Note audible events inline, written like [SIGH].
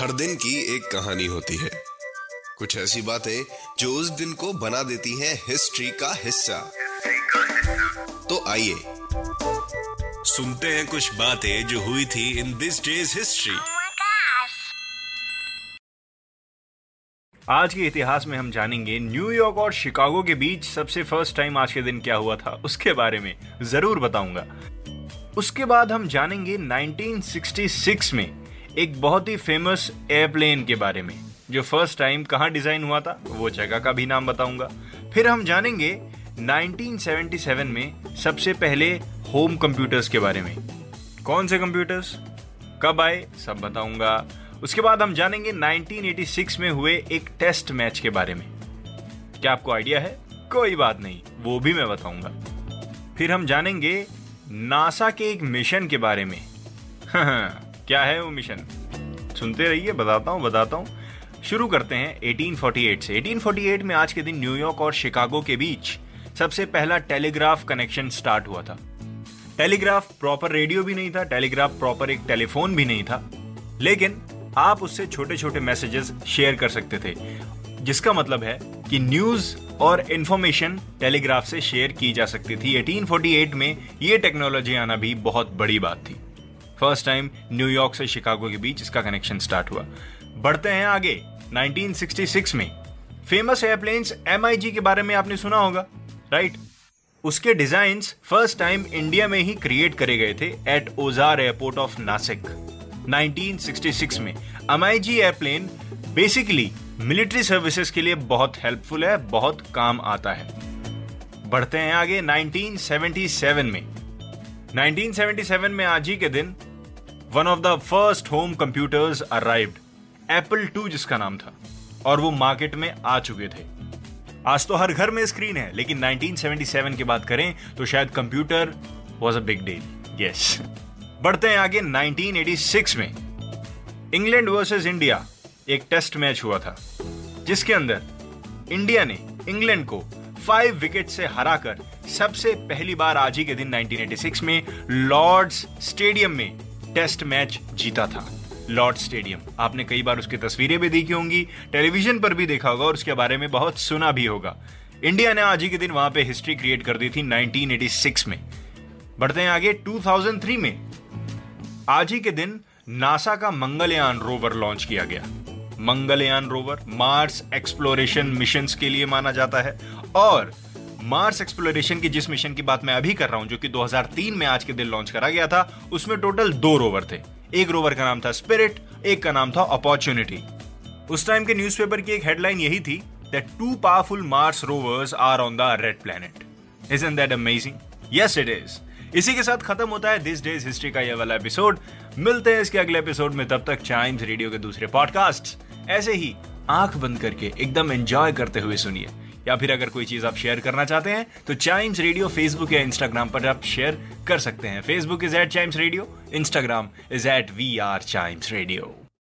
हर दिन की एक कहानी होती है। कुछ ऐसी बातें जो उस दिन को बना देती हैं हिस्ट्री का हिस्सा। तो आइए सुनते हैं कुछ बातें जो हुई थी इन दिस डेज़ हिस्ट्री! आज के इतिहास में हम जानेंगे न्यूयॉर्क और शिकागो के बीच सबसे फ़र्स्ट टाइम आज के दिन क्या हुआ था उसके बारे में ज़रूर बताऊँगा। उसके बाद हम जानेंगे 1966 में एक बहुत ही फ़ेमस एयरप्लेन के बारे में। जो फ़र्स्ट टाइम कहाँ डिज़ाइन हुआ था, वो जगह का भी नाम बताऊँगा। फिर हम जानेंगे 1977 में सबसे पहले होम कंप्यूटर्स के बारे में। कौन से कंप्यूटर्स कब आए? सब बताऊँगा। उसके बाद हम जानेंगे 1986 में हुए एक टेस्ट मैच के बारे में। क्या आपको आइडिया है? कोई बात नहीं, वो भी मैं बताऊँगा। फिर हम जानेंगे नासा के एक मिशन के बारे में। [LAUGHS] क्या है वो मिशन? सुनते रहिए, बताता हूँ बताता हूँ। शुरू करते हैं 1848 से। 1848 में आज के दिन न्यूयॉर्क और शिकागो के बीच सबसे पहला टेलीग्राफ कनेक्शन स्टार्ट हुआ था। टेलीग्राफ प्रॉपर रेडियो भी नहीं था, टेलीग्राफ प्रॉपर एक टेलीफोन भी नहीं था। लेकिन आप उससे छोटे छोटे मैसेजेस शेयर कर सकते थे। जिसका मतलब है कि न्यूज़ और इंफॉर्मेशन टेलीग्राफ से शेयर की जा सकती थी। 1848 में ये टेक्नोलॉजी आना भी बहुत बड़ी बात थी। फ़र्स्ट टाइम न्यूयॉर्क से शिकागो के बीच इसका कनेक्शन स्टार्ट हुआ। बढ़ते हैं आगे 1966 में। फ़ेमस एयरप्लेन्स MiG के बारे में आपने सुना होगा राइट उसके डिजाइन्स फ़र्स्ट टाइम इंडिया में ही क्रिएट करे गए थे एट ओजार एयरपोर्ट ऑफ़ नासिक 1966 में। MiG airplane basically military services के लिए बहुत हेल्पफुल है, बहुत काम आता है। बढ़ते हैं आगे 1977 में। 1977 में आज ही के दिन one of the first home computers arrived Apple two जिसका नाम था। और वो मार्केट में आ चुके थे। आज तो हर घर में स्क्रीन है, लेकिन 1977 की बात करें तो शायद computer was a big deal yes बढ़ते हैं आगे 1986 में। इंग्लैंड वर्सेस इंडिया एक टेस्ट मैच हुआ था। जिसके अंदर इंडिया ने इंग्लैंड को फाइव विकेट से हराकर सबसे पहली बार आज ही के दिन 1986 में लॉर्ड्स स्टेडियम में टेस्ट मैच जीता था, लॉर्ड स्टेडियम। आपने कई बार उसकी तस्वीरें भी देखी होंगी, टेलीविज़न पर भी देखा होगा और उसके बारे में बहुत सुना भी होगा। इंडिया ने आज ही के दिन वहाँ पे हिस्ट्री क्रिएट कर दी थी 1986 में। बढ़ते हैं आगे 2003 में। आज ही के दिन नासा का मंगलयान रोवर लॉन्च किया गया। Mangalyaan rover Mars exploration mission के लिए माना जाता है और मार्स एक्सप्लोरेशन की जिस मिशन की बात मैं अभी कर रहा हूँ, जो कि 2003 में आज के दिन लॉन्च करा गया था, उसमें टोटल दो रोवर थे। एक रोवर का नाम था स्पिरिट एक का नाम था अपॉर्चुनिटी उस टाइम के न्यूज़पेपर की एक हेडलाइन यही थी that two powerful Mars rovers are on the red planet isn't that amazing yes it is इसी के साथ खत्म होता है दिस डेज़ हिस्ट्री का ये वाला एपिसोड मिलते हैं इसके अगले एपिसोड में, तब तक चाइम्स रेडियो के दूसरे पॉडकास्ट ऐसे ही आँख बंद करके एकदम एंजॉय करते हुए सुनिए। या फिर अगर कोई चीज़ आप शेयर करना चाहते हैं तो चाइम्स रेडियो फेसबुक या इंस्टाग्राम पर आप शेयर कर सकते हैं। Facebook is at Chimes radio Instagram is at we are Chimes radio